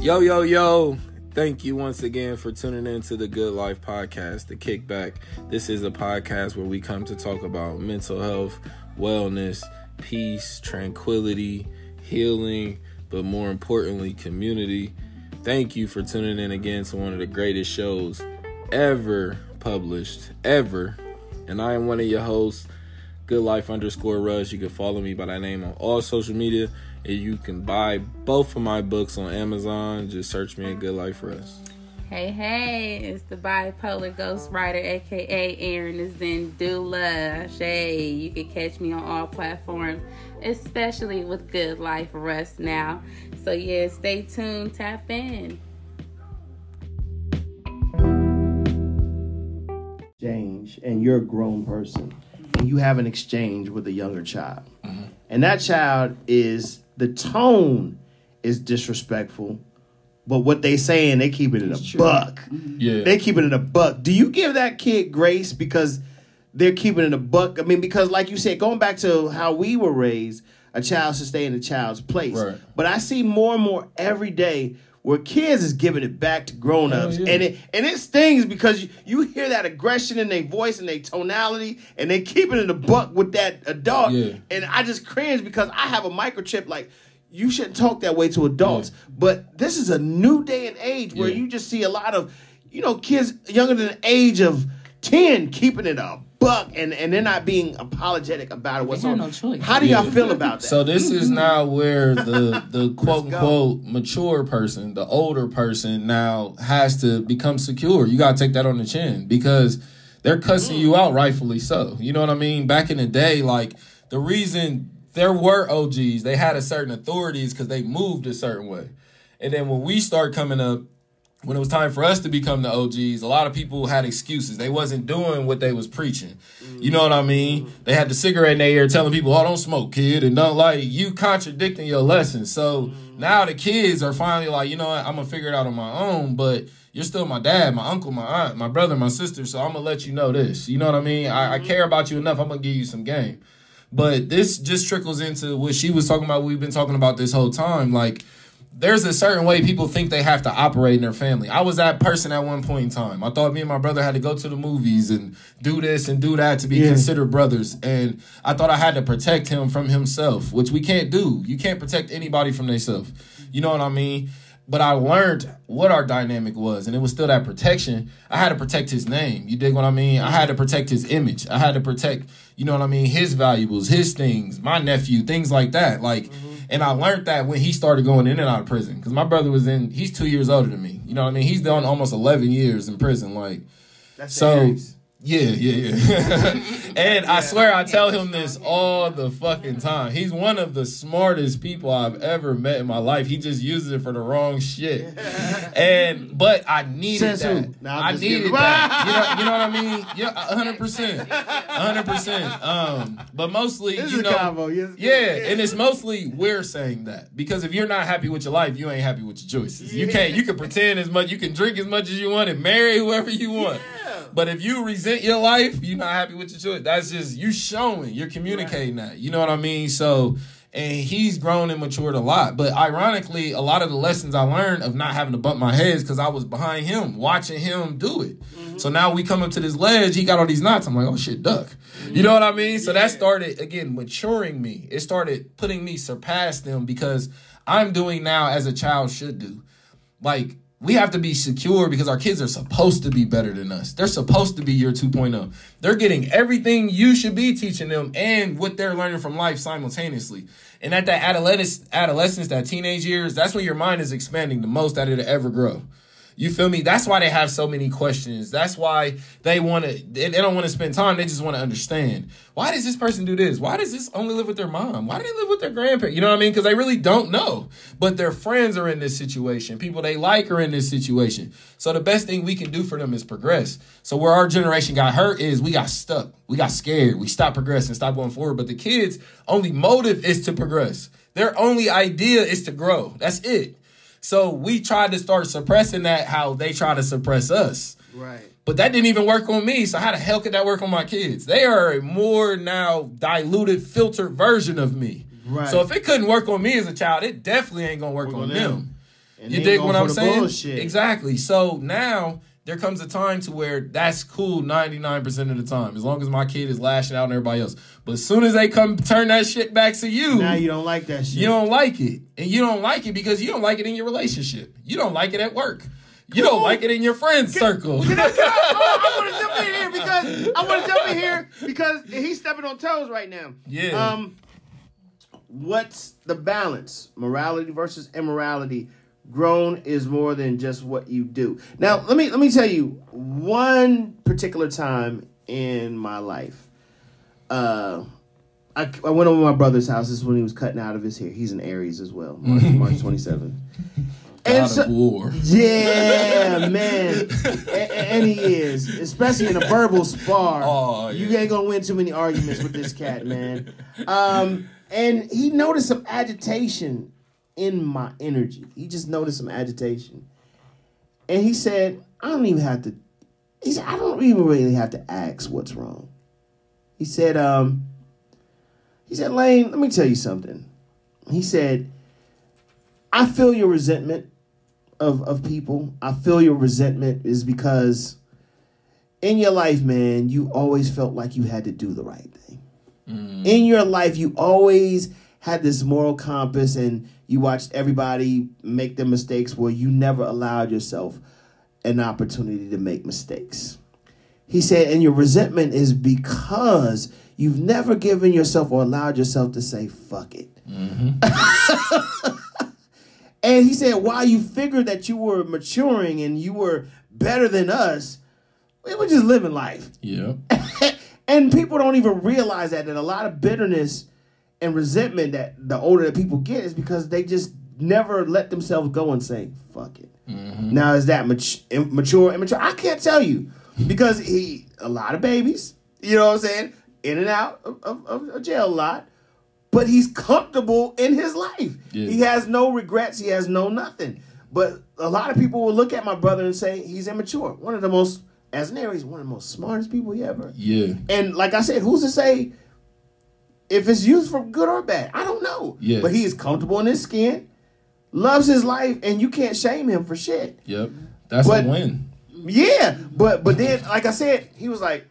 Yo, yo, yo. Thank you once again for tuning in to the Good Life Podcast, The Kickback. This is a podcast where we come to talk about mental health, wellness, peace, tranquility, healing, but more importantly, community. Thank you for tuning in again to one of the greatest shows ever published, ever. And I am one of your hosts, Good Life underscore Rush. You can follow me by that name on all social media. And you can buy both of my books on Amazon. Just search me at Good Life Rush. Hey, hey, it's the bipolar ghost writer, aka Aaron is in Zendula. Shay, you can catch me on all platforms, especially with Good Life Rush now. So, yeah, stay tuned, tap in. Exchange, and you're a grown person, and you have an exchange with a younger child, mm-hmm. and that child is the tone is disrespectful, but what they saying they keep it in a buck. Mm-hmm. Yeah. They keep it in a buck. Do you give that kid grace because they're keeping it in a buck? I mean, because like you said, going back to how we were raised, a child should stay in a child's place. Right. But I see more and more every day where kids is giving it back to grown-ups. Yeah. And it and it stings because you, you hear that aggression in their voice and their tonality, and they keep it in the buck with that adult. Yeah. And I just cringe because I have a microchip like you shouldn't talk that way to adults. But this is a new day and age where Yeah. you just see a lot of, you know, kids younger than the age of 10 keeping it a buck and, and they're not being apologetic about it. What's have on? no choice. How do y'all Yeah. feel about that? So this is mm-hmm. now where the the quote unquote mature person, the older person now has to become secure. You gotta take that on the chin because they're cussing mm-hmm. you out rightfully so. You know what I mean? Back in the day, like the reason there were OGs, they had a certain authorities because they moved a certain way. And then when we start coming up, when it was time for us to become the OGs, a lot of people had excuses. They wasn't doing what they was preaching. You know what I mean? They had the cigarette in their ear telling people, "Oh, don't smoke, kid," and don't like you contradicting your lessons. So now the kids are finally like, you know what? I'm gonna figure it out on my own, but. You're still my dad, my uncle, my aunt, my brother, my sister. So I'm gonna let you know this. You know what I mean? I, I care about you enough. I'm gonna give you some game. But this just trickles into what she was talking about. We've been talking about this whole time. Like, there's a certain way people think they have to operate in their family. I was that person at one point in time. I thought me and my brother had to go to the movies and do this and do that to be Yeah. considered brothers. And I thought I had to protect him from himself, which we can't do. You can't protect anybody from themselves. You know what I mean? But I learned what our dynamic was, and it was still that protection. I had to protect his name. You dig what I mean? I had to protect his image. I had to protect, you know what I mean, his valuables, his things, my nephew, things like that. Like, and I learned that when he started going in and out of prison, because my brother was in. He's two years older than me. You know what I mean? He's done almost eleven years in prison. Like, That's so Aries. Yeah, yeah, yeah. and I swear I tell him this all the fucking time. He's one of the smartest people I've ever met in my life. He just uses it for the wrong shit. And but I needed Says who? that. Nah, I'm I just needed kidding. that. You know, you know what I mean? Yeah, hundred percent, hundred percent. Um, but mostly, This you know, combo. Yes. yeah, and it's mostly we're saying that because if you're not happy with your life, you ain't happy with your choices. You can't. You can pretend as much. You can drink as much as you want and marry whoever you want. But if you resent your life, you're not happy with your choice. That's just you showing. You're communicating that. You know what I mean? So. And he's grown and matured a lot. But ironically, a lot of the lessons I learned of not having to bump my heads because I was behind him, watching him do it. Mm-hmm. So now we come up to this ledge, he got all these knots. I'm like, oh shit, duck. Mm-hmm. You know what I mean? So that started again maturing me. It started putting me surpass them because I'm doing now as a child should do. Like we have to be secure because our kids are supposed to be better than us. They're supposed to be your 2.0. They're getting everything you should be teaching them and what they're learning from life simultaneously. And at that adolescence, adolescence, that teenage years, that's when your mind is expanding the most that it'll ever grow. You feel me? That's why they have so many questions. That's why they want to. They, they don't want to spend time. They just want to understand. Why does this person do this? Why does this only live with their mom? Why do they live with their grandparents? You know what I mean? Because they really don't know. But their friends are in this situation. People they like are in this situation. So the best thing we can do for them is progress. So where our generation got hurt is we got stuck. We got scared. We stopped progressing, stopped going forward. But the kids' only motive is to progress. Their only idea is to grow. That's it. So we tried to start suppressing that how they try to suppress us. Right. But that didn't even work on me. So how the hell could that work on my kids? They are a more now diluted, filtered version of me. Right. So if it couldn't work on me as a child, it definitely ain't gonna work, Work on, them. them. You dig what I'm saying? bullshit. Exactly. So now there comes a time to where that's cool 99% of the time, as long as my kid is lashing out on everybody else. But as soon as they come turn that shit back to you, Now you don't like that shit. you don't like it. And you don't like it because you don't like it in your relationship. You don't like it at work. You don't like it in your friend circle. Can I, can I, I want to jump in here because I want to jump in here because he's stepping on toes right now. Yeah. Um, what's the balance? Morality versus immorality. Grown is more than just what you do. Now, let me let me tell you one particular time in my life. Uh, I, I went over to my brother's house. This is when he was cutting out of his hair. He's an Aries as well, March, March twenty seventh. God of war. Yeah, man. and, and he is, especially in a verbal spar. Oh, You ain't gonna win too many arguments with this cat, man. Um, and he noticed some agitation in my energy. He just noticed some agitation, and he said, "I don't even have to." He said, "I don't even really have to ask what's wrong." He said, "Um." He said, "Lane, let me tell you something." He said, "I feel your resentment." of of people. I feel your resentment is because in your life, man, you always felt like you had to do the right thing. In your life, you always had this moral compass and you watched everybody make their mistakes where you never allowed yourself an opportunity to make mistakes. He said, and your resentment is because you've never given yourself or allowed yourself to say, fuck it. Mm-hmm. And he said, while you figured that you were maturing and you were better than us, we were just living life. Yeah. And people don't even realize that that a lot of bitterness and resentment that the older that people get is because they just never let themselves go and say, fuck it. Mm-hmm. Now is that mat- mature, immature? I can't tell you. Because he a lot of babies, you know what I'm saying? In and out of, of, of jail a lot. But he's comfortable in his life. Yeah. He has no regrets. He has no nothing. But a lot of people will look at my brother and say he's immature. One of the most, as an Aries, one of the most smartest people he ever. Yeah. And like I said, who's to say if it's used for good or bad? I don't know. Yeah. But he is comfortable in his skin, loves his life, and you can't shame him for shit. Yep. That's But- a win. Yeah. But but then, like I said, he was like,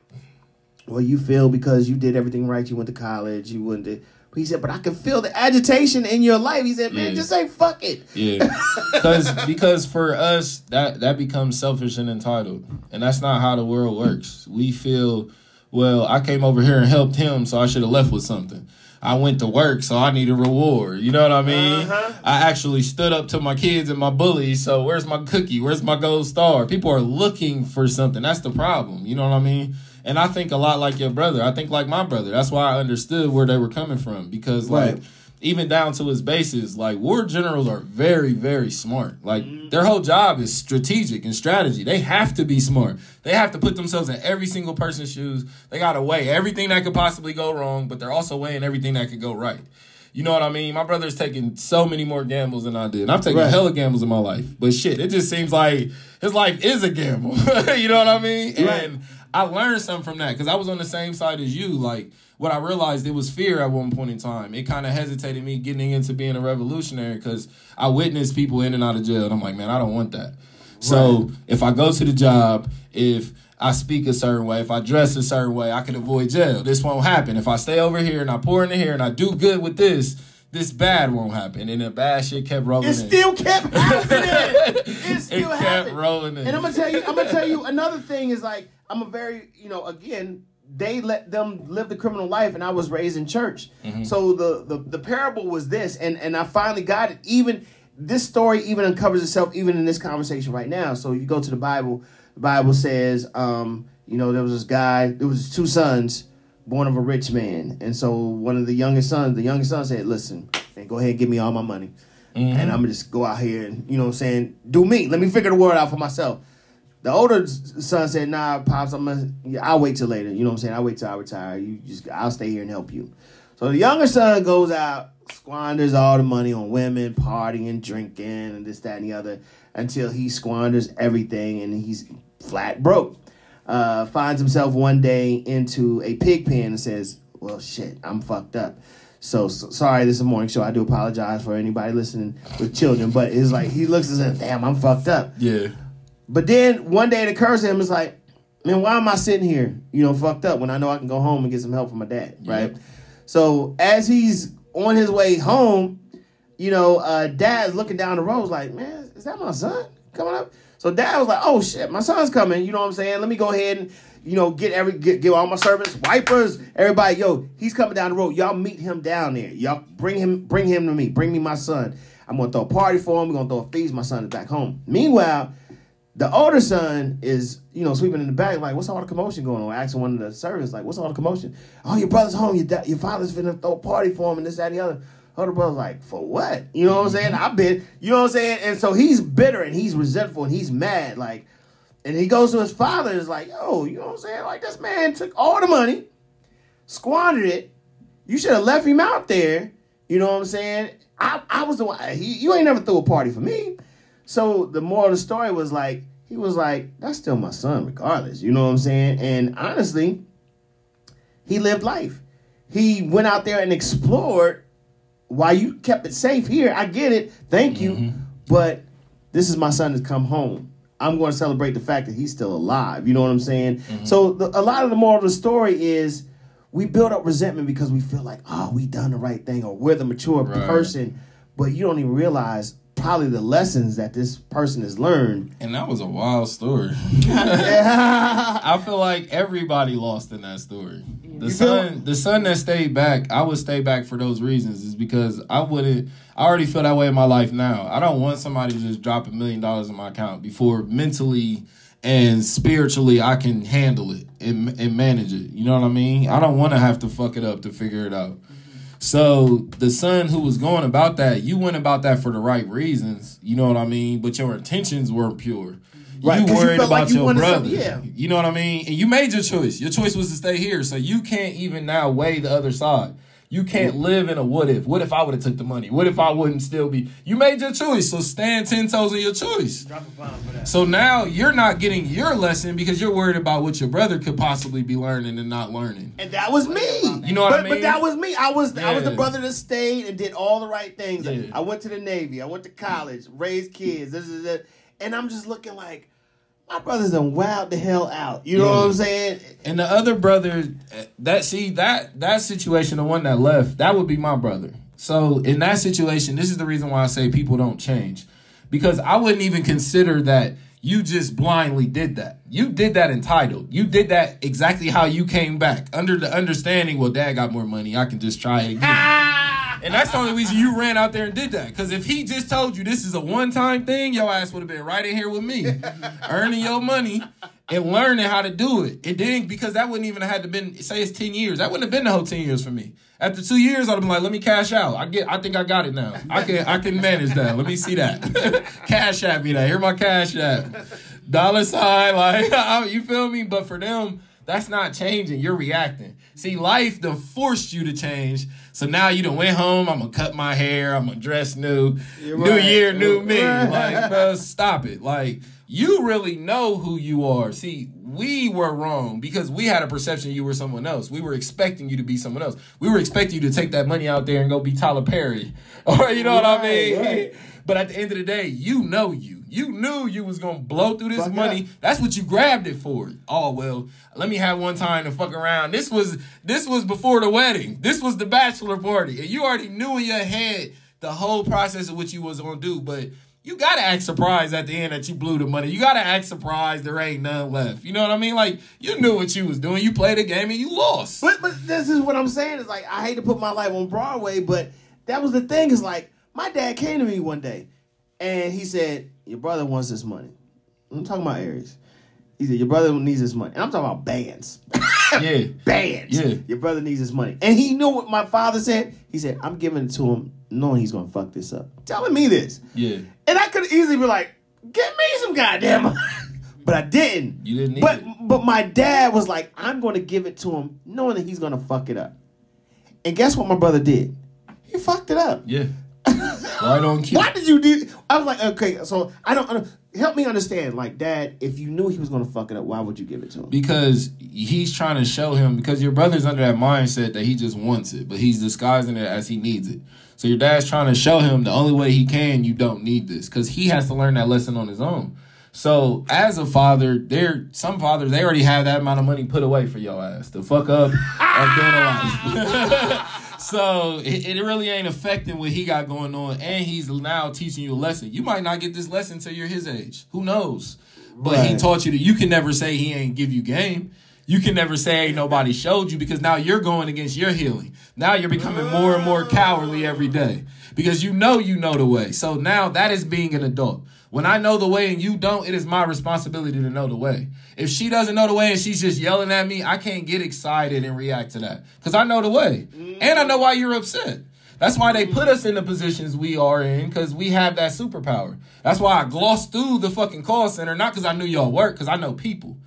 Well, you feel because you did everything right, you went to college, you went to he said, but I can feel the agitation in your life. He said, man, Yeah. just say fuck it. Yeah, because because for us that that becomes selfish and entitled, and that's not how the world works. We feel, well, I came over here and helped him, so I should have left with something. I went to work, so I need a reward. You know what I mean? Uh-huh. I actually stood up to my kids and my bullies. So where's my cookie? Where's my gold star? People are looking for something. That's the problem. You know what I mean? And I think a lot like your brother. I think like my brother. That's why I understood where they were coming from because like Right. Even down to his bases, like war generals are very, very smart. Like mm-hmm. their whole job is strategic and strategy. They have to be smart. They have to put themselves in every single person's shoes. They got to weigh everything that could possibly go wrong, but they're also weighing everything that could go right. You know what I mean? My brother's taking so many more gambles than I did. And I've taken Right. hella gambles in my life. But shit, it just seems like his life is a gamble. you know what I mean? Right. And I learned something from that because I was on the same side as you. Like, what I realized it was fear at one point in time. It kind of hesitated me getting into being a revolutionary because I witnessed people in and out of jail. And I'm like, man, I don't want that. So if I go to the job, if I speak a certain way, if I dress a certain way, I can avoid jail. This won't happen. If I stay over here and I pour in here and I do good with this, this bad won't happen. And the bad shit kept rolling It in. still kept happening. It it kept happened. rolling in. And I'm gonna tell you, I'm gonna tell you another thing is like I'm a very, you know, again, they let them live the criminal life, and I was raised in church. Mm-hmm. So the, the the parable was this, and and I finally got it. Even this story even uncovers itself even in this conversation right now. So you go to the Bible. The Bible says, um, you know, there was this guy. There was two sons born of a rich man, and so one of the youngest sons, the youngest son said, "Listen, and go ahead and give me all my money." and I'm gonna just go out here and you know what I'm saying, do me. Let me figure the world out for myself. The older son said, "Nah, pops, I'm gonna. I'll wait till later. You know what I'm saying? I'll wait till I retire. You just, I'll stay here and help you." So the younger son goes out, squanders all the money on women, partying, drinking, and this, that, and the other, until he squanders everything and he's flat broke. Uh, finds himself one day into a pig pen and says, "Well, shit, I'm fucked up." So, so sorry, this is a morning show. I do apologize for anybody listening with children, but it's like he looks and says, "Damn, I'm fucked up." Yeah. But then one day it occurs to him, it's like, man, why am I sitting here, you know, fucked up when I know I can go home and get some help from my dad, right? So as he's on his way home, you know, uh, dad's looking down the road, like, man, is that my son coming up? So dad was like, oh shit, my son's coming. You know what I'm saying? Let me go ahead and, you know, get every get, get all my servants, wipers, everybody. Yo, he's coming down the road. Y'all meet him down there. Y'all bring him, bring him to me. Bring me my son. I'm gonna throw a party for him. We're gonna throw a feast. My son is back home. Meanwhile, the older son is, you know, sweeping in the back, like, what's all the commotion going on? Asking one of the servants, like, what's all the commotion? Oh, your brother's home. Your, da- your father's finna throw a party for him and this, that, and the other. Other brother's like, for what? You know what I'm saying? I've been, you know what I'm saying? And so he's bitter and he's resentful and he's mad. Like, and he goes to his father and is like, yo, you know what I'm saying? Like, this man took all the money, squandered it. You should have left him out there. You know what I'm saying? I, I was the one, he, you ain't never threw a party for me. So the moral of the story was like, he was like, that's still my son, regardless. You know what I'm saying? And honestly, he lived life. He went out there and explored while you kept it safe here. I get it. Thank you. Mm-hmm. But this is my son to come home. I'm going to celebrate the fact that he's still alive. You know what I'm saying? Mm-hmm. So the, a lot of the moral of the story is we build up resentment because we feel like, oh, we done the right thing or we're the mature Right. person. But you don't even realize probably the lessons that this person has learned. And that was a wild story. I feel like everybody lost in that story. The You son, feel- the son that stayed back, I would stay back for those reasons. Is because I wouldn't. I already feel that way in my life now. I don't want somebody to just drop a million dollars in my account before mentally and spiritually I can handle it and, and manage it. You know what I mean? I don't want to have to fuck it up to figure it out. So the son who was going about that, you went about that for the right reasons. You know what I mean? But your intentions weren't pure. Right, you you worried like about you your brother. yeah. You know what I mean? And you made your choice. Your choice was to stay here. So you can't even now weigh the other side. You can't live in a what if. What if I would have took the money? What if I wouldn't still be? You made your choice. So stand ten toes on your choice. So now you're not getting your lesson because you're worried about what your brother could possibly be learning and not learning. and that was me. You know what but, I mean? But that was me. I was I was the Yeah. brother that stayed and did all the right things. Yeah. I went to the Navy. I went to college, raised kids. This is it. And I'm just looking like my brother's done wild the hell out. You know Yeah. what I'm saying? And the other brother, that see that that situation, the one that left, that would be my brother. So in that situation, this is the reason why I say people don't change, because I wouldn't even consider that you just blindly did that. You did that entitled. You did that exactly how you came back under the understanding. Well, Dad got more money. I can just try it again. And that's the only reason you ran out there and did that. Because if he just told you this is a one time thing, your ass would have been right in here with me, earning your money and learning how to do it. It didn't because that wouldn't even have had to been say it's ten years. That wouldn't have been the whole ten years for me. After two years, I'd have been like, let me cash out. I get. I think I got it now. I can. I can manage that. Let me see that. cash app me that. Here my cash app. Dollar sign. Like you feel me? But for them. That's not changing. You're reacting. See, life done forced you to change. So now you done went home. I'm gonna cut my hair. I'm gonna dress new. You're New right. year, new me. Like, bro, stop it. Like, you really know who you are. See, we were wrong because we had a perception you were someone else. We were expecting you to be someone else. We were expecting you to take that money out there and go be Tyler Perry. Or you know what I mean? Right. But at the end of the day, you know you. You knew you was gonna blow through this Fuck money. up. That's what you grabbed it for. Oh well, let me have one time to fuck around. This was this was before the wedding. This was the bachelor party, and you already knew in your head the whole process of what you was gonna do. But you gotta act surprised at the end that you blew the money. You gotta act surprised there ain't none left. You know what I mean? Like you knew what you was doing. You played a game and you lost. But but this is what I'm saying. Is like I hate to put my life on Broadway, but that was the thing. Is like my dad came to me one day, and he said, "Your brother wants this money." I'm talking about Aries. He said, "Your brother needs this money," and I'm talking about bands. yeah. bands. Yeah. Your brother needs his money, and he knew what my father said. He said, "I'm giving it to him, knowing he's gonna fuck this up." Telling me this, Yeah. and I could easily be like, "Get me some goddamn," money." but I didn't. You didn't need But it. but my dad was like, I'm going to give it to him, knowing that he's going to fuck it up. And guess what my brother did? He fucked it up. Yeah. right on cue. Why did you do? I was like, okay, so I don't. Help me understand. Like, Dad, if you knew he was gonna fuck it up, why would you give it to him? because he's trying to show him because your brother's under that mindset that he just wants it, but he's disguising it as he needs it. So your dad's trying to show him the only way he can, you don't need this because he has to learn that lesson on his own. So as a father, there some fathers they already have that amount of money put away for your ass to fuck up or being alive. So it, it really ain't affecting what he got going on, and he's now teaching you a lesson. You might not get this lesson till you're his age. Who knows? But he taught you that you can never say he ain't give you game. You can never say ain't nobody showed you because now you're going against your healing. Now you're becoming more and more cowardly every day because you know you know the way. So now that is being an adult. When I know the way and you don't, it is my responsibility to know the way. If she doesn't know the way and she's just yelling at me, I can't get excited and react to that because I know the way and I know why you're upset. That's why they put us in the positions we are in because we have that superpower. That's why I glossed through the fucking call center, not because I knew y'all work, because I know people.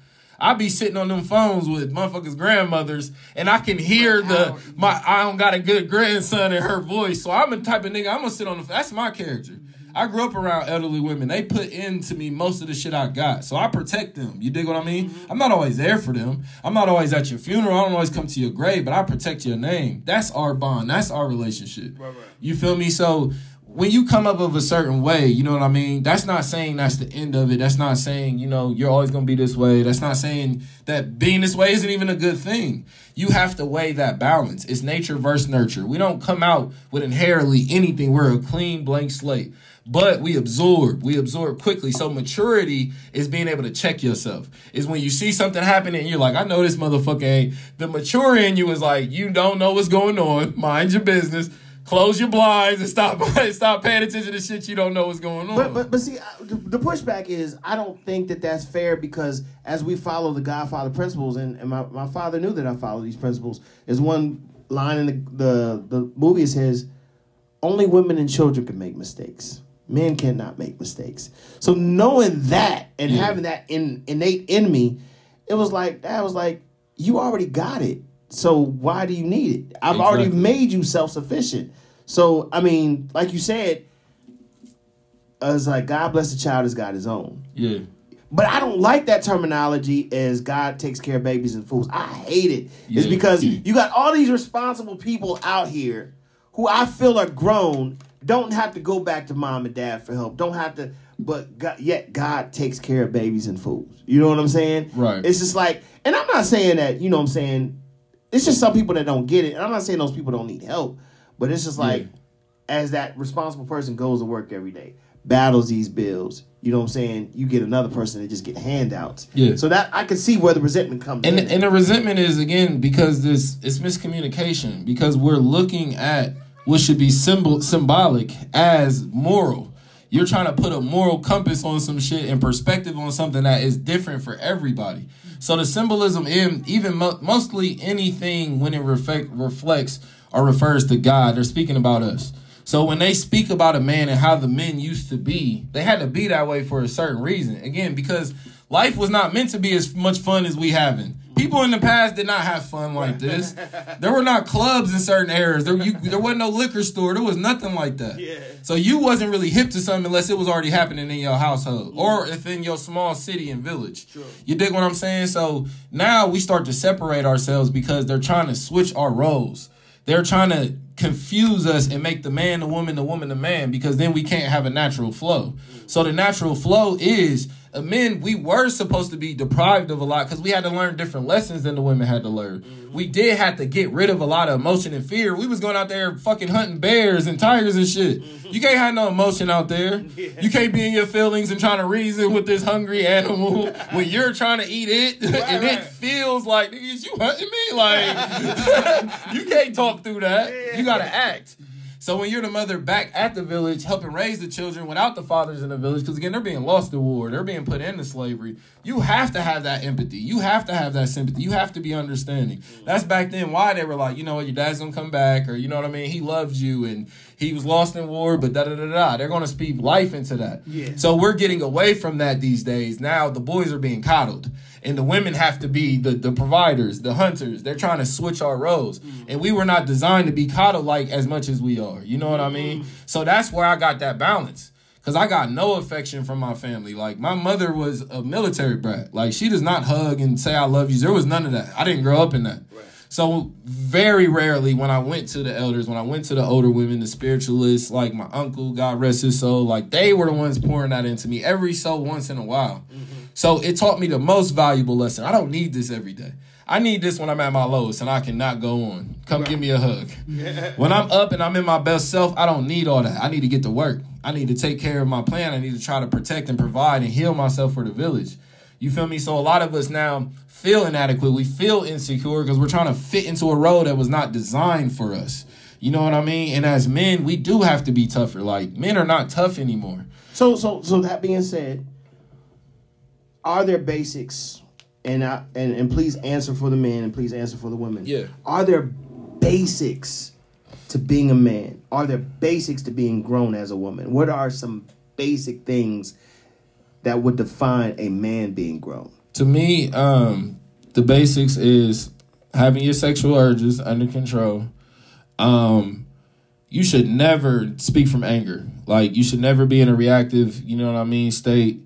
I be sitting on them phones with motherfuckers' grandmothers, and I can hear the my I don't got a good grandson in her voice. So I'm the type of nigga I'm gonna sit on the. That's my character. I grew up around elderly women. They put into me most of the shit I got, so I protect them. You dig what I mean? Mm-hmm. I'm not always there for them. I'm not always at your funeral. I don't always come to your grave, but I protect your name. That's our bond. That's our relationship. You feel me? So when you come up of a certain way, you know what I mean? That's not saying that's the end of it. That's not saying, you know, you're always going to be this way. That's not saying that being this way isn't even a good thing. You have to weigh that balance. It's nature versus nurture. We don't come out with inherently anything. We're a clean blank slate. But we absorb. We absorb quickly. So maturity is being able to check yourself. Is when you see something happening and you're like, I know this motherfucker ain't. The mature in you is like, you don't know what's going on. Mind your business close your blinds and stop stop paying attention to shit you don't know what's going on. But but but see, the, pushback is I don't think that that's fair because as we follow the Godfather principles, and, and my, my father knew that I follow these principles. There's one line in the, the the movie says, "Only women and children can make mistakes. Men cannot make mistakes." So knowing that and Yeah. having that in, innate in me, it was like that was like you already got it. So why do you need it? I've already made you self sufficient. So I mean, like you said, it's like God bless the child has got his own. yeah. But I don't like that terminology as God takes care of babies and fools. I hate it. It's because you got all these responsible people out here who I feel are grown, don't have to go back to mom and dad for help, don't have to, but God, yet God takes care of babies and fools. You know what I'm saying? Right. It's just like, and I'm not saying that, you know what I'm saying? It's just some people that don't get it. And I'm not saying those people don't need help, but it's just like, Yeah. as that responsible person goes to work every day, battles these bills, you know what I'm saying? You get another person that just get handouts. Yeah. So that I can see where the resentment comes And in. and the resentment is again because this it's miscommunication because we're looking at what should be symbol symbolic as moral. You're trying to put a moral compass on some shit and perspective on something that is different for everybody. So the symbolism in even mo- mostly anything when it reflect, reflects or refers to God, they're speaking about us. So when they speak about a man and how the men used to be, they had to be that way for a certain reason. Again, because life was not meant to be as much fun as we having. People in the past did not have fun like this. There were not clubs in certain areas. There, you, there wasn't no liquor store. There was nothing like that. Yeah. So you wasn't really hip to something unless it was already happening in your household or if in your small city and village. You dig what I'm saying? So now we start to separate ourselves because they're trying to switch our roles. They're trying to confuse us and make the man the woman, the woman the man, because then we can't have a natural flow. So the natural flow is uh, men, we were supposed to be deprived of a lot because we had to learn different lessons than the women had to learn. We did have to get rid of a lot of emotion and fear. We was going out there fucking hunting bears and tigers and shit. You can't have no emotion out there. You can't be in your feelings and trying to reason with this hungry animal when you're trying to eat it and it feels like nigga, is you hunting me? Like you can't talk through that. You gotta act. So when you're the mother back at the village helping raise the children without the fathers in the village, because again they're being lost to war, they're being put into slavery. You have to have that empathy. You have to have that sympathy. You have to be understanding. Mm-hmm. That's back then why they were like, you know what, your dad's gonna come back, or you know what I mean. He loves you, and he was lost in war, but da da da da. They're gonna speak life into that. Yeah. So we're getting away from that these days. Now the boys are being coddled. And the women have to be the, the providers, the hunters. They're trying to switch our roles. Mm. And we were not designed to be coddled like as much as we are. You know what I mm-hmm. mean? So that's where I got that balance. Cause I got no affection from my family. Like my mother was a military brat. Like she does not hug and say I love you. There was none of that. I didn't grow up in that. Right. So very rarely when I went to the elders, when I went to the older women, the spiritualists, like my uncle, God rest his soul, like they were the ones pouring that into me every so once in a while. Mm-hmm. So it taught me the most valuable lesson. I don't need this every day. I need this when I'm at my lowest and I cannot go on. Come right. give me a hug. Yeah. When I'm up and I'm in my best self, I don't need all that. I need to get to work. I need to take care of my plan. I need to try to protect and provide and heal myself for the village. You feel me? So a lot of us now feel inadequate. We feel insecure because we're trying to fit into a role that was not designed for us. You know what I mean? And as men, we do have to be tougher. Like men are not tough anymore. So so so that being said, are there basics and I, and and please answer for the men and please answer for the women. Yeah. Are there basics to being a man? Are there basics to being grown as a woman? What are some basic things that would define a man being grown? To me, um, the basics is having your sexual urges under control. Um, you should never speak from anger. Like you should never be in a reactive, you know what I mean, state.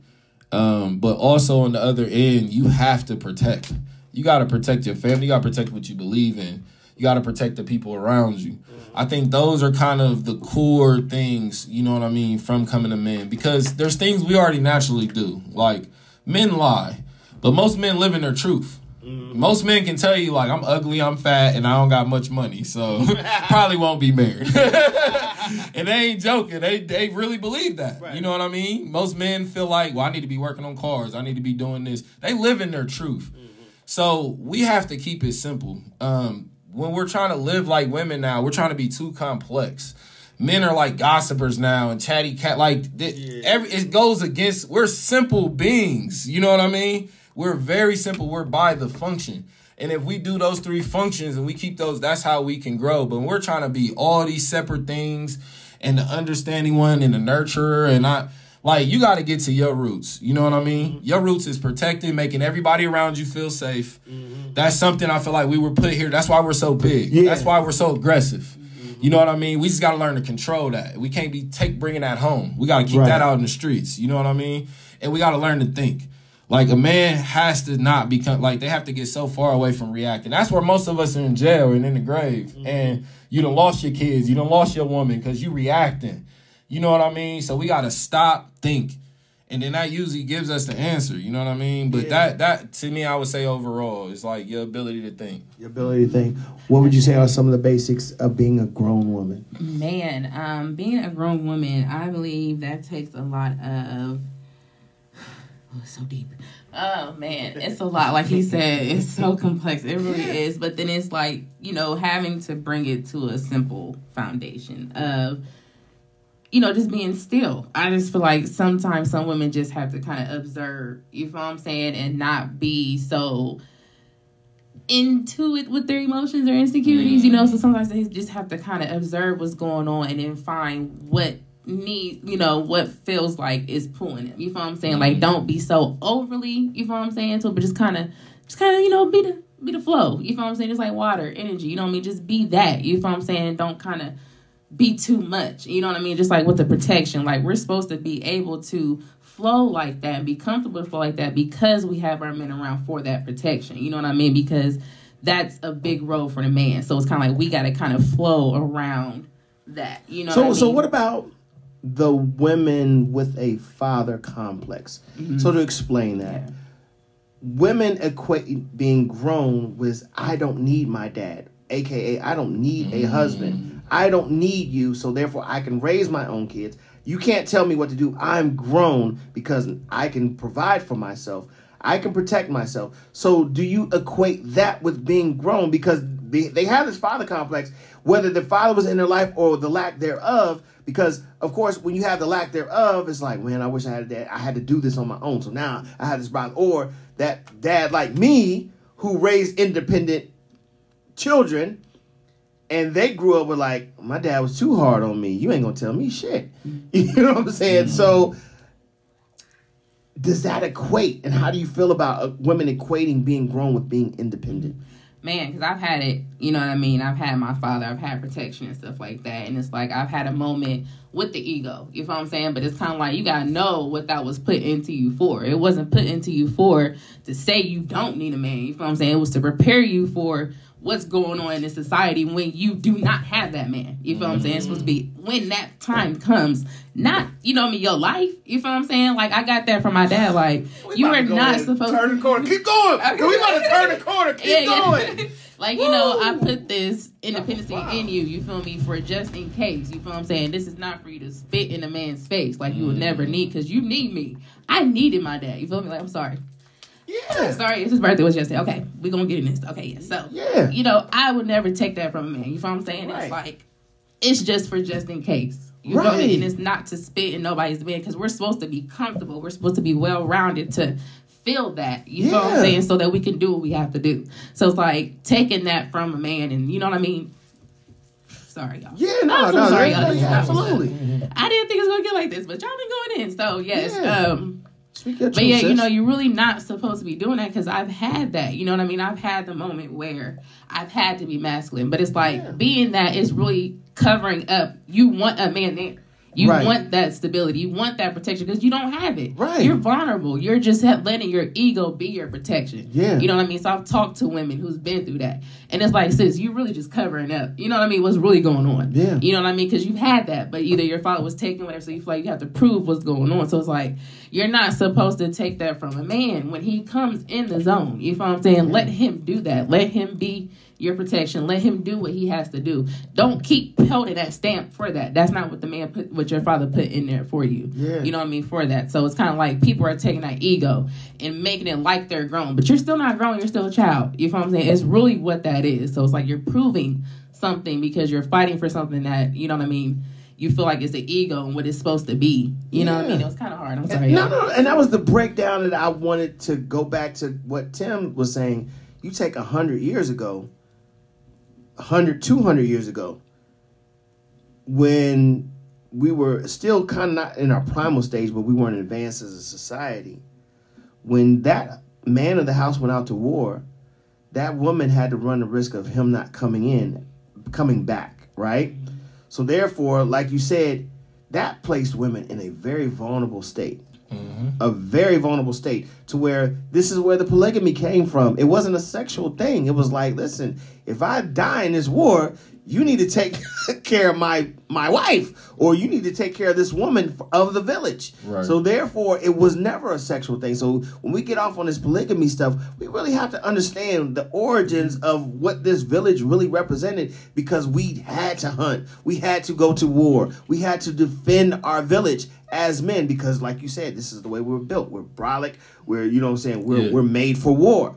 Um, but also on the other end, you have to protect. You got to protect your family. You got to protect what you believe in. You got to protect the people around you. I think those are kind of the core things, you know what I mean, from coming to men. Because there's things we already naturally do. Like men lie, but most men live in their truth. Mm-hmm. Most men can tell you like I'm ugly, I'm fat, and I don't got much money, so probably won't be married. and they ain't joking. They they really believe that. Right. You know what I mean? Most men feel like, well, I need to be working on cars. I need to be doing this. They live in their truth. Mm-hmm. So we have to keep it simple. Um, when we're trying to live like women now, we're trying to be too complex. Men are like gossipers now and chatty cat. Like yeah. every it goes against. We're simple beings. You know what I mean? We're very simple. We're by the function. And if we do those three functions and we keep those, that's how we can grow. But we're trying to be all these separate things and the understanding one and the nurturer and I like you got to get to your roots. You know what I mean? Mm-hmm. Your roots is protecting, making everybody around you feel safe. Mm-hmm. That's something I feel like we were put here. That's why we're so big. Yeah. That's why we're so aggressive. Mm-hmm. You know what I mean? We just got to learn to control that. We can't be take bringing that home. We got to keep right. that out in the streets. You know what I mean? And we got to learn to think. Like a man has to not become like they have to get so far away from reacting. That's where most of us are in jail and in the grave. Mm-hmm. And you don't lost your kids, you don't lost your woman because you reacting. You know what I mean? So we gotta stop, think. And then that usually gives us the answer, you know what I mean? But yeah. that that to me I would say overall is like your ability to think. Your ability to think. What would you say are some of the basics of being a grown woman? Man, um, being a grown woman, I believe that takes a lot of Oh, it's so deep. Oh man, it's a lot. Like he said, it's so complex. It really is. But then it's like you know having to bring it to a simple foundation of you know just being still. I just feel like sometimes some women just have to kind of observe. You know what I'm saying, and not be so into it with their emotions or insecurities. You know, mm-hmm. so sometimes they just have to kind of observe what's going on and then find what need, you know, what feels like is pulling him. You feel what I'm saying? Like, mm-hmm. don't be so overly, you feel what I'm saying? So, but just kind of, just kind of, you know, be the be the flow. You feel what I'm saying? It's like water, energy. You know what I mean? Just be that. You feel what I'm saying? Don't kind of be too much. You know what I mean? Just like with the protection, like we're supposed to be able to flow like that and be comfortable with flow like that because we have our men around for that protection. You know what I mean? Because that's a big role for the man. So it's kind of like we got to kind of flow around that. You know. So what I mean? so what about the women with a father complex. Mm-hmm. So to explain that, yeah. women equate being grown with I don't need my dad, aka I don't need mm-hmm. a husband. I don't need you, so therefore I can raise my own kids. You can't tell me what to do. I'm grown because I can provide for myself. I can protect myself. So do you equate that with being grown because they have this father complex whether the father was in their life or the lack thereof because of course when you have the lack thereof it's like man i wish i had a dad. i had to do this on my own. So now i had this brother or that dad like me who raised independent children and they grew up with like my dad was too hard on me. You ain't gonna tell me shit. You know what i'm saying? So does that equate and how do you feel about uh, women equating being grown with being independent man, because I've had it, you know what I mean? I've had my father, I've had protection and stuff like that. And it's like I've had a moment with the ego, you know what I'm saying? But it's kind of like you got to know what that was put into you for. It wasn't put into you for to say you don't need a man, you know what I'm saying? It was to prepare you for what's going on in the society when you do not have that man. You feel what I'm saying? It's supposed to be when that time comes, not you know I mean your life. You feel what I'm saying? Like I got that from my dad. Like We you are not supposed turn the corner. Keep going. we about to turn the corner. Keep Yeah, yeah. going. like you know, I put this independence Wow. in you. You feel me? For just in case. You feel what I'm saying? This is not for you to spit in a man's face like you would never mm. need because you need me. I needed my dad. You feel me? Like I'm sorry. Yeah. Sorry, his birthday was yesterday. Okay, we're gonna get in this. Okay, yeah. So Yeah. you know, I would never take that from a man. You know what I'm saying? Right. It's like it's just for just in case. You Right. me? And it's not to spit in nobody's bed because we're supposed to be comfortable. We're supposed to be well rounded to feel that. You know what I'm saying? So that we can do what we have to do. So it's like taking that from a man and you know what I mean? Sorry, y'all. Yeah, no, no, sorry, no, no, absolutely. I didn't think it was gonna get like this, but y'all been going in. So yes. Yeah. Um Speak but yeah, you know, you're really not supposed to be doing that because I've had that. You know what I mean? I've had the moment where I've had to be masculine, but it's like Yeah. being that is really covering up. You want a man there. You Right. want that stability. You want that protection because you don't have it. Right. You're vulnerable. You're just letting your ego be your protection. Yeah. You know what I mean? So I've talked to women who's been through that, and it's like, sis, you're really just covering up. You know what I mean? What's really going on? Yeah. You know what I mean? Because you've had that, but either your father was taking whatever, so you feel like you have to prove what's going on. So it's like you're not supposed to take that from a man when he comes in the zone. You feel what I'm saying? Let him do that. Let him be your protection. Let him do what he has to do. Don't keep holding that stamp for that. That's not what the man put, what your father put in there for you. Yeah. You know what I mean? For that. So it's kind of like people are taking that ego and making it like they're grown, but you're still not grown. You're still a child. You know what I'm saying? It's really what that is. So it's like you're proving something because you're fighting for something that you know what I mean. You feel like it's the ego and what it's supposed to be. You know what I mean? It was kind of hard. I'm sorry. No, y'all. no, and that was the breakdown that I wanted to go back to what Tim was saying. You take a 100 years ago, 100, 200 years ago, when we were still kind of not in our primal stage, but we weren't advanced as a society. When that man of the house went out to war, that woman had to run the risk of him not coming in, coming back, right? So therefore, like you said, that placed women in a very vulnerable state. Mm-hmm. A very vulnerable state to where this is where the polygamy came from. It wasn't a sexual thing. It was like, listen, if I die in this war, you need to take care of my my wife, or you need to take care of this woman of the village. Right. So therefore, it was never a sexual thing. So when we get off on this polygamy stuff, we really have to understand the origins of what this village really represented because we had to hunt, we had to go to war, we had to defend our village as men because, like you said, this is the way we were built. We're brolic. We're you know what I'm saying. We're Yeah. we're made for war.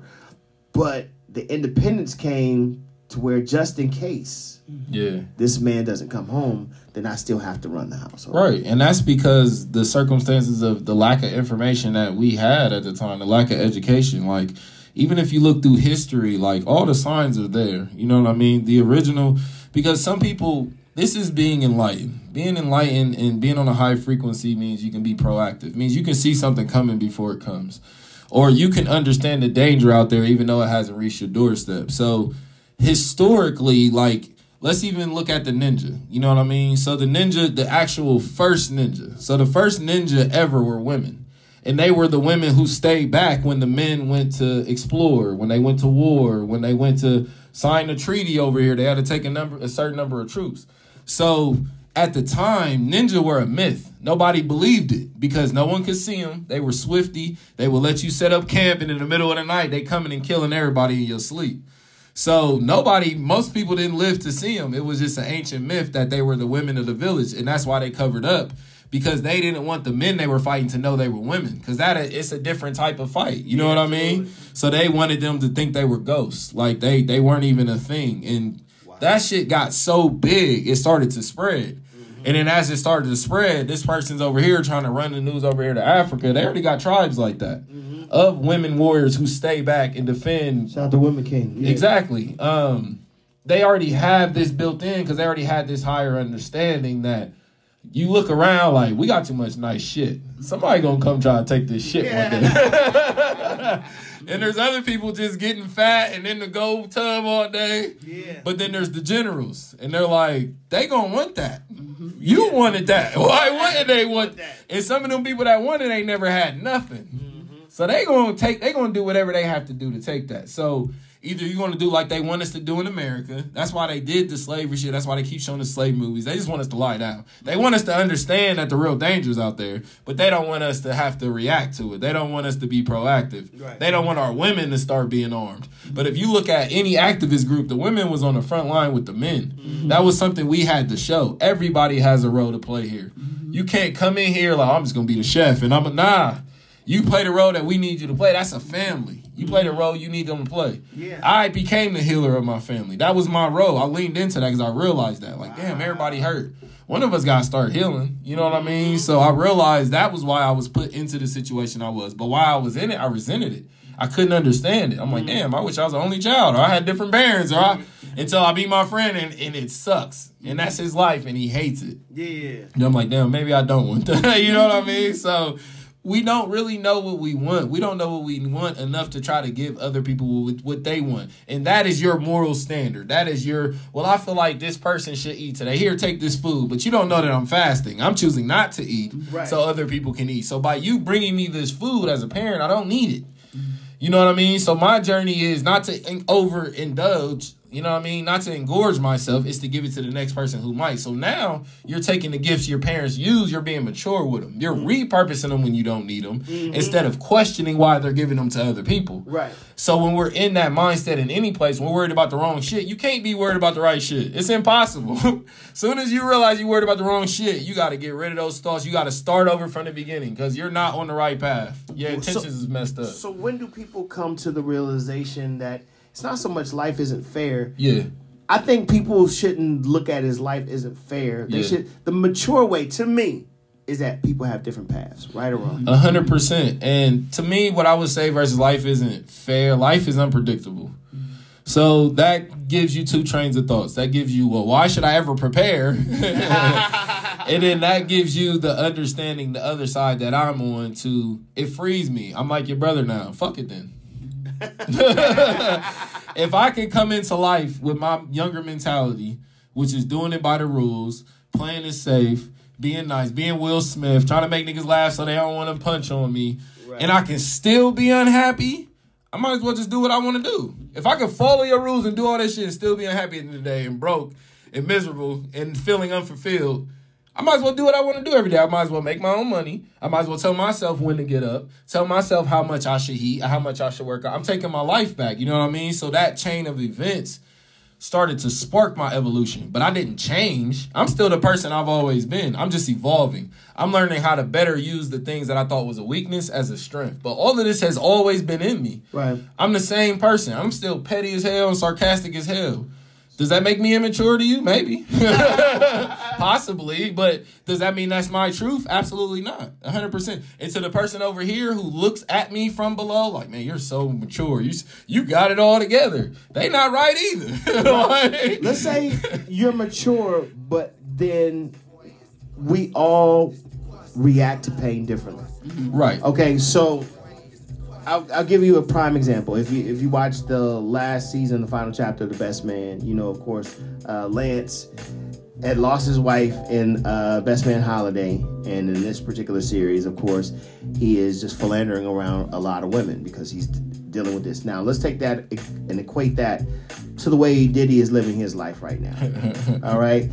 But the independence came to where just in case Yeah. this man doesn't come home, then I still have to run the household. Right, and that's because the circumstances of the lack of information that we had at the time, the lack of education. Like, even if you look through history, like all the signs are there. You know what I mean? The original, because some people, this is being enlightened. Being enlightened and being on a high frequency means you can be proactive. means you can see something coming before it comes, or you can understand the danger out there even though it hasn't reached your doorstep. So historically, like let's even look at the ninja. You know what I mean? So the ninja, the actual first ninja. So the first ninja ever were women. And they were the women who stayed back when the men went to explore, when they went to war, when they went to sign a treaty over here. They had to take a number a certain number of troops. So at the time, ninja were a myth. Nobody believed it because no one could see them. They were swifty. They would let you set up camp, and in the middle of the night, they coming and killing everybody in your sleep. So nobody, most people didn't live to see them. It was just an ancient myth that they were the women of the village, and that's why they covered up because they didn't want the men they were fighting to know they were women because that it's a different type of fight. You know what I mean? So they wanted them to think they were ghosts, like they they weren't even a thing, and that shit got so big it started to spread. And then as it started to spread, this person's over here trying to run the news over here to Africa. They already got tribes like that of women warriors who stay back and defend Shout out to Women King. Yeah. Exactly. Um, they already have this built in because they already had this higher understanding that you look around like we got too much nice shit. Somebody gonna come try to take this shit one day. and there's other people just getting fat and in the gold tub all day. Yeah. But then there's the generals, and they're like, they gonna want that. Mm-hmm. You wanted that. Why wouldn't they want that? And some of them people that wanted ain't never had nothing. Mm-hmm. So they gonna take, they gonna do whatever they have to do to take that. So either you're gonna do like they want us to do in America. That's why they did the slavery shit. That's why they keep showing the slave movies. They just want us to lie down. They want us to understand that the real danger's out there, but they don't want us to have to react to it. They don't want us to be proactive. Right. They don't want our women to start being armed. But if you look at any activist group, the women was on the front line with the men. Mm-hmm. That was something we had to show. Everybody has a role to play here. Mm-hmm. You can't come in here like I'm just gonna be the chef and I'm a nah. You play the role that we need you to play. That's a family. You play the mm-hmm. role you need them to play. Yeah. I became the healer of my family. That was my role. I leaned into that because I realized that. Like, damn, everybody hurt. One of us got to start healing. You know what I mean? So I mm-hmm. realized that was why I was put into the situation I was. But while I was in it, I resented it. I couldn't understand it. I'm like, mm-hmm. damn, I wish I was the only child, or I had different parents, or I until I beat my friend, and, and it sucks. And that's his life, and he hates it. Yeah. And I'm like, damn, maybe I don't want that. you know what I mean? So we don't really know what we want. We don't know what we want enough to try to give other people what, they want. And that is your moral standard. That is your, well, I feel like this person should eat today. Here, take this food. But you don't know that I'm fasting. I'm choosing not to eat Right. so other people can eat. So by you bringing me this food as a parent, I don't need it. You know what I mean? So my journey is not to in- overindulge. You know what I mean? Not to engorge myself. It's to give it to the next person who might. So now you're taking the gifts your parents use. You're being mature with them. You're mm-hmm. repurposing them when you don't need them, mm-hmm. instead of questioning why they're giving them to other people. Right. So when we're in that mindset in any place, we're worried about the wrong shit. You can't be worried about the right shit. It's impossible. Soon as you realize you're worried about the wrong shit, you got to get rid of those thoughts. You got to start over from the beginning because you're not on the right path. Your So- intentions is messed up. So when do people come to the realization that it's not so much life isn't fair? yeah. I think people shouldn't look at his life isn't fair. They Yeah. should the mature way to me is that people have different paths, right or wrong. A hundred percent. And to me, what I would say versus life isn't fair. Life is unpredictable. So that gives you two trains of thoughts. That gives you, well, why should I ever prepare? and then that gives you the understanding the other side that I'm on to it frees me. I'm like your brother now. Fuck it then. if I can come into life with my younger mentality, which is doing it by the rules, playing it safe, being nice, being Will Smith, trying to make niggas laugh so they don't want to punch on me, and I can still be unhappy, I might as well just do what I want to do. If I can follow your rules and do all that shit and still be unhappy at the end of the day and broke and miserable and feeling unfulfilled, I might as well do what I want to do every day. I might as well make my own money. I might as well tell myself when to get up, tell myself how much I should eat, how much I should work out. I'm taking my life back. You know what I mean? So that chain of events started to spark my evolution, but I didn't change. I'm still the person I've always been. I'm just evolving. I'm learning how to better use the things that I thought was a weakness as a strength. But all of this has always been in me. Right. I'm the same person. I'm still petty as hell and sarcastic as hell. Does that make me immature to you? Maybe. Possibly. But does that mean that's my truth? Absolutely not. 100%. And to the person over here who looks at me from below, like, man, you're so mature. You, you got it all together. They not right either. Like- Let's say you're mature, but then we all react to pain differently. Right. Okay, so I'll, I'll give you a prime example. If you if you watch the last season, the final chapter of The Best Man, you know, of course, uh, Lance had lost his wife in uh, Best Man Holiday, and in this particular series, of course, he is just philandering around a lot of women because he's dealing with this. Now, let's take that and equate that to the way Diddy is living his life right now. All right,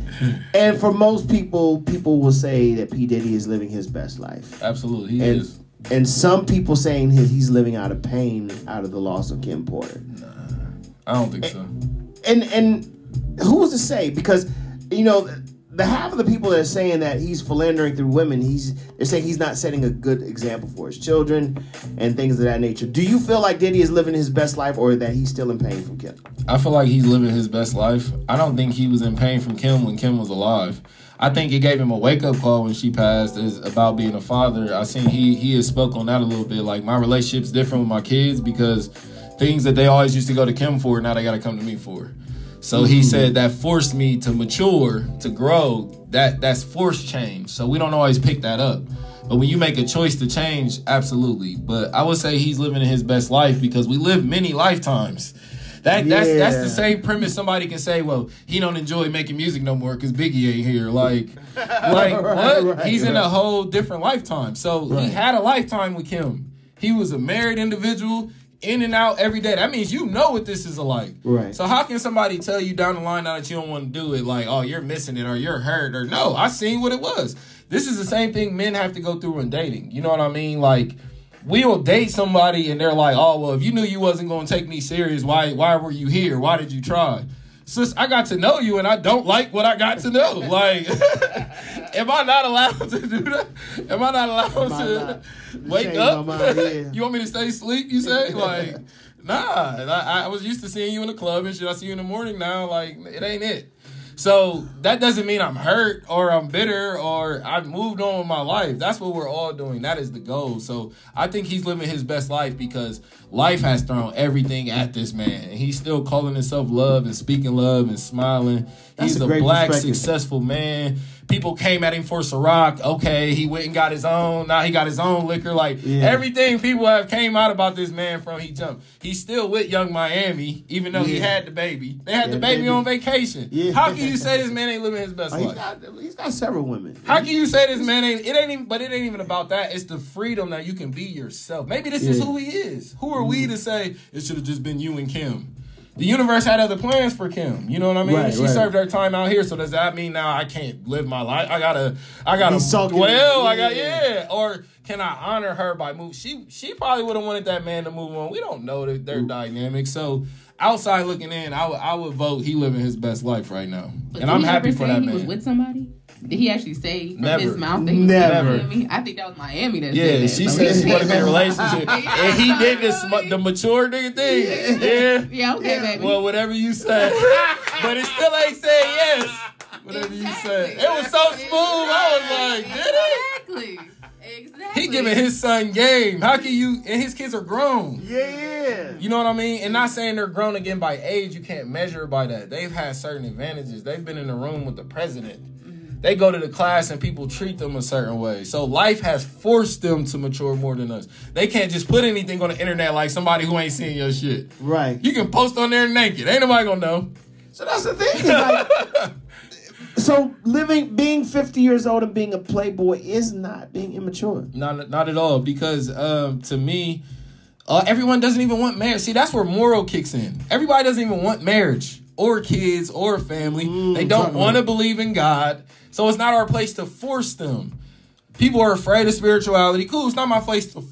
and for most people, people will say that P Diddy is living his best life Absolutely. He and is. And some people saying he- he's living out of pain out of the loss of Kim Porter. Nah, I don't think so. And and who's to say? Because you know the half of the people that are saying that he's philandering through women, he's they're saying he's not setting a good example for his children and things of that nature. Do you feel like Diddy is living his best life, or that he's still in pain from Kim? I feel like he's living his best life. I don't think he was in pain from Kim when Kim was alive. I think it gave him a wake up call when she passed is about being a father. I seen he he has spoke on that a little bit. Like my relationship's different with my kids because things that they always used to go to Kim for, now they gotta come to me for. So he mm-hmm. said that forced me to mature, to grow. That that's forced change. So we don't always pick that up. But when you make a choice to change, absolutely. But I would say he's living his best life because we live many lifetimes. That that's that's the same premise. Somebody can say, "Well, he don't enjoy making music no more because Biggie ain't here." Like, like Right, what? right, He's in a whole different lifetime. So he had a lifetime with Kim. He was a married individual, in and out every day. That means you know what this is like. Right. So how can somebody tell you down the line now that you don't want to do it, like, oh, you're missing it or you're hurt or no? I seen what it was. This is the same thing men have to go through in dating. You know what I mean? Like we'll date somebody and they're like, oh well, if you knew you wasn't gonna take me serious, why why were you here? Why did you try? Sis, I got to know you and I don't like what I got to know. Like, am I not allowed to do that? Am I not allowed I to not? wake up? mind, yeah. you want me to stay asleep? You say like, nah. I, I was used to seeing you in the club and shit. I see you in the morning now. Like, it ain't it. So that doesn't mean I'm hurt or I'm bitter or I've moved on with my life. That's what we're all doing. That is the goal. So I think he's living his best life because life has thrown everything at this man. And he's still calling himself love and speaking love and smiling. That's he's a a, black, successful man. People came at him for Ciroc. Okay, he went and got his own. Now he got his own liquor. Like Yeah. everything people have came out about this man from he jumped. He's still with Young Miami, even though he had the baby. They had Yeah, the baby, baby. on vacation. Yeah. How can you say this man ain't living his best Oh, he's life? got he's got several women. How can you say this man ain't? It ain't even. But it ain't even about that. It's the freedom that you can be yourself. Maybe this is who he is. Who are we to say it should have just been you and Kim? The universe had other plans for Kim. You know what I mean? Right, she right. served her time out here. So does that mean now I can't live my life? I gotta. I gotta. He's talking- well, I got yeah. yeah. Or can I honor her by move? She she probably would have wanted that man to move on. We don't know that their mm. dynamic. So outside looking in, I would I would vote he living his best life right now, But and I'm happy for say that he man. was with somebody? Did he actually say from Never. his mouth that he was Never. with Miami? I think that was Miami that Yeah, said that. she So said he- she wanted to be in a relationship, and he did this the mature nigga thing. Yeah. Yeah, okay, baby. Well, whatever you say, but it still ain't saying yes. Whatever you say, it was so smooth. I was like, did it? Exactly. Exactly. He giving his son game. How can you? And his kids are grown. Yeah. You know what I mean? And not saying they're grown again by age. You can't measure by that. They've had certain advantages. They've been in the room with the president. They go to the class and people treat them a certain way. So life has forced them to mature more than us. They can't just put anything on the internet like somebody who ain't seeing your shit. Right. You can post on there naked. Ain't nobody gonna know. So that's the thing. Like, so living, being 50 years old and being a playboy is not being immature. Not not at all. Because um, to me, uh, everyone doesn't even want marriage. See, that's where moral kicks in. Everybody doesn't even want marriage or kids or family. they don't want to believe in God. So it's not our place to force them. People are afraid of spirituality. Cool, it's not my place to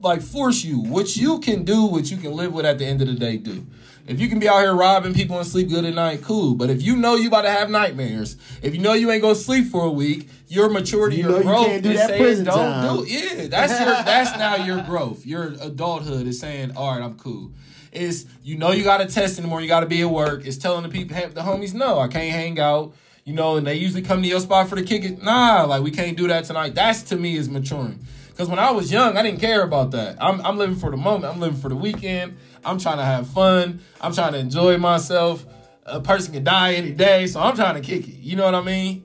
like force you. What you can do, what you can live with at the end of the day, do. If you can be out here robbing people and sleep good at night, cool. But if you know you about to have nightmares, if you know you ain't gonna sleep for a week, your maturity, You your you growth do is saying don't time. do it. Yeah, that's your that's now your growth. Your adulthood is saying, all right, I'm cool. It's you know you got to test anymore. you got to be at work. It's telling the people, the homies, no, I can't hang out. You know, and they usually come to your spot for the kick it. Nah, like we can't do that tonight. That's to me is maturing. Because when I was young, I didn't care about that. I'm, I'm living for the moment. I'm living for the weekend. I'm trying to have fun. I'm trying to enjoy myself. A person can die any day, so I'm trying to kick it. You know what I mean?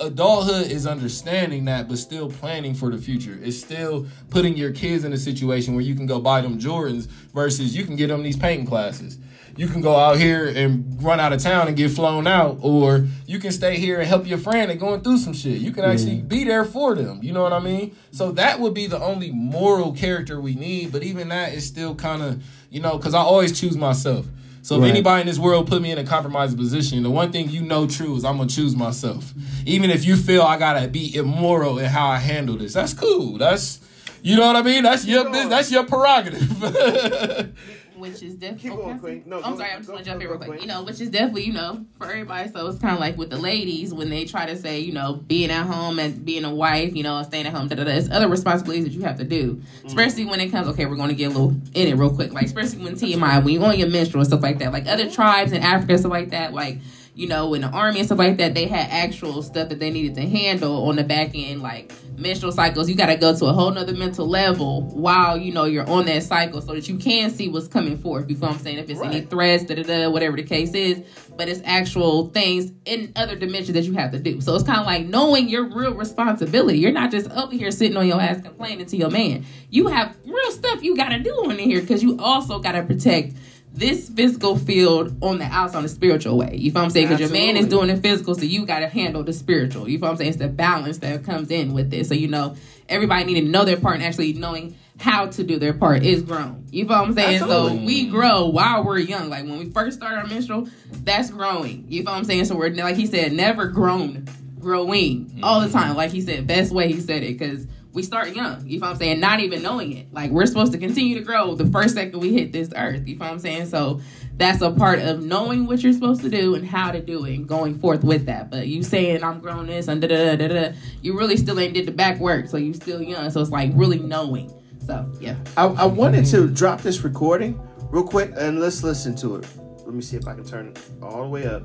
Adulthood is understanding that, but still planning for the future. It's still putting your kids in a situation where you can go buy them Jordans versus you can get them these painting classes. You can go out here and run out of town and get flown out, or you can stay here and help your friend and going through some shit. You can actually be there for them. You know what I mean? So that would be the only moral character we need. But even that is still kind of, you know, because I always choose myself. So if Right. anybody in this world put me in a compromised position, the one thing you know true is I'm gonna choose myself. Even if you feel I gotta be immoral in how I handle this, that's cool. That's you know what I mean. That's your business. That's your prerogative. which is definitely. Keep going, Queen. No, I'm sorry, I'm just gonna jump in real quick. You know, which is definitely you know for everybody. So it's kind of like with the ladies when they try to say you know being at home and being a wife, you know, staying at home. Da, da, da. It's other responsibilities that you have to do, Mm. especially when it comes. Okay, we're gonna get a little in it real quick. Like especially when TMI, when you're on your menstrual and stuff like that. Like other tribes in Africa, and stuff like that. Like you know, in the army and stuff like that, they had actual stuff that they needed to handle on the back end, like menstrual cycles. You got to go to a whole nother mental level while you know you're on that cycle, so that you can see what's coming forth. You feel what I'm saying? If it's any threats, da da da, whatever the case is. But it's actual things in other dimensions that you have to do. So it's kind of like knowing your real responsibility. You're not just up here sitting on your ass complaining to your man. You have real stuff you got to do on here because you also got to protect this physical field on the outside, on the spiritual way. You feel what I'm saying? Because your man is doing the physical, so you got to handle the spiritual. You feel what I'm saying? It's the balance that comes in with this. So you know, everybody need to know their part and actually knowing how to do their part is grown. You feel what I'm saying? So we grow while we're young. Like when we first start our menstrual, that's growing. You feel what I'm saying? So we're like he said, never grown, growing all the mm-hmm. time. Like he said, best way he said it because we start young. You know what I'm saying? Not even knowing it. Like we're supposed to continue to grow the first second we hit this earth. You know what I'm saying? So that's a part of knowing what you're supposed to do and how to do it and going forth with that. But you saying I'm grown this and da da da da you really still ain't did the back work. So you still young. So it's like really knowing. So yeah. I, I wanted to drop this recording real quick and let's listen to it. Let me see if I can turn it all the way up.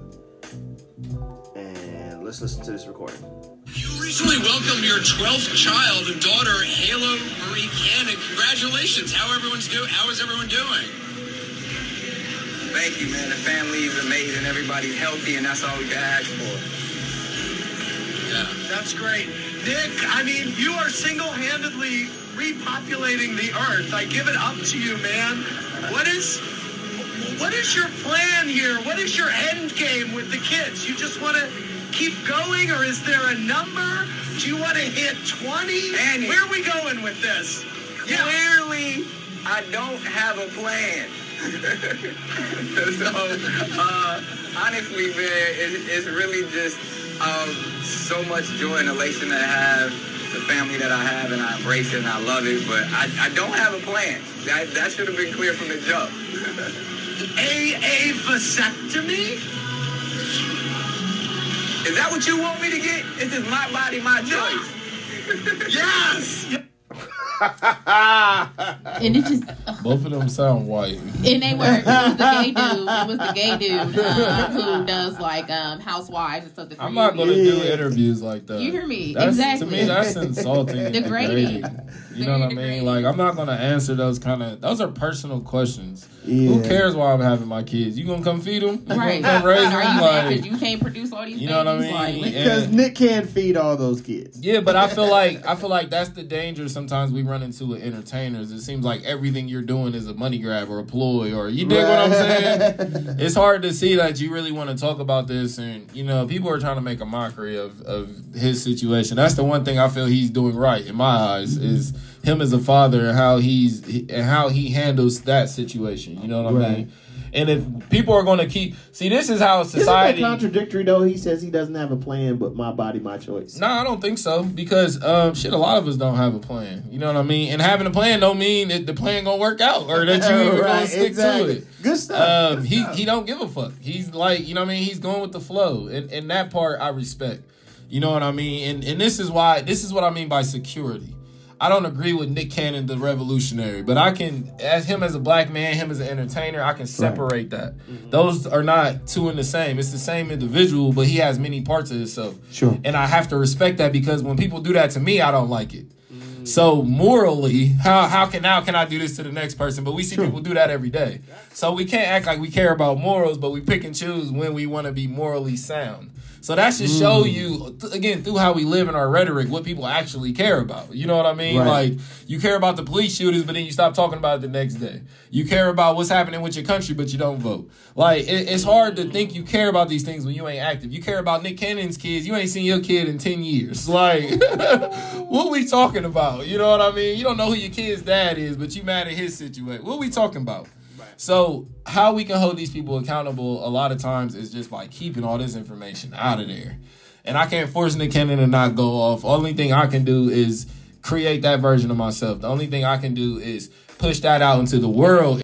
And let's listen to this recording. You recently welcomed your 12th child and daughter, Halo Marie Cannon. Congratulations. How everyone's doing? How is everyone doing? Thank you, man. The family is amazing. Everybody's healthy, and that's all we can ask for. Yeah. That's great. Nick, I mean, you are single-handedly repopulating the earth. I give it up to you, man. What is what is your plan here? What is your end game with the kids? You just want to keep going or is there a number? Do you want to hit 20? Andy. Where are we going with this? Yeah. Clearly, I don't have a plan. so, uh, honestly, man, it, it's really just um, so much joy and elation that I have, the family that I have, and I embrace it and I love it. But I, I don't have a plan. That, that should have been clear from the jump. A a vasectomy? Is that what you want me to get? This is my body, my choice. Yes. And it just Both of them sound white. and they were it was the gay dude. It was the gay dude uh, who does like um housewives and stuff. that's I'm not gonna do Yeah. interviews like that. You hear me? That's, Exactly. To me, that's insulting Degrading. degrading. You know what I mean? Like, I'm not gonna answer those kind of. Those are personal questions. Yeah. Who cares why I'm having my kids? You gonna come feed them? Right. You gonna come raise Are you them? mad Like, because you can't produce all these You know what I babies? mean? Like, Yeah. Because Nick can't feed all those kids. Yeah, but I feel like I feel like that's the danger sometimes we run into with entertainers. It seems like everything you're doing is a money grab or a ploy or you dig what I'm saying? It's hard to see that you really want to talk about this and you know, people are trying to make a mockery of, of his situation. That's the one thing I feel he's doing right in my eyes is him as a father and how he's and how he handles that situation. You know what I Right. mean? And if people are going to keep see, this is how Isn't that society. contradictory though? He says he doesn't have a plan, but my body, my choice. No, I don't think so because um, shit, a lot of us don't have a plan. You know what I mean? And having a plan don't mean that the plan gonna work out or that you even gonna stick to it. Good stuff. Um, Good he stuff. he don't give a fuck. He's like, you know what I mean? He's going with the flow, and and that part I respect. You know what I mean? And and this is why this is what I mean by security. I don't agree with Nick Cannon, the revolutionary, but I can, as him as a black man, him as an entertainer, I can separate that. Mm-hmm. Those are not two in the same. It's the same individual, but he has many parts of himself. Sure. And I have to respect that because when people do that to me, I don't like it. Mm. So morally, how how can how can I do this to the next person? But we see Sure. people do that every day. So we can't act like we care about morals, but we pick and choose when we want to be morally sound. So that should Mm. show you again through how we live in our rhetoric what people actually care about. You know what I mean? Right. Like you care about the police shooters, but then you stop talking about it the next day. You care about what's happening with your country, but you don't vote. Like it, it's hard to think you care about these things when you ain't active. You care about Nick Cannon's kids. You ain't seen your kid in ten years. Like what we talking about? You know what I mean? You don't know who your kid's dad is, but you mad at his situation. What we talking about? So how we can hold these people accountable a lot of times is just by keeping all this information out of there. And I can't force Nick Cannon to not go off. Only thing I can do is create that version of myself. The only thing I can do is push that out into the world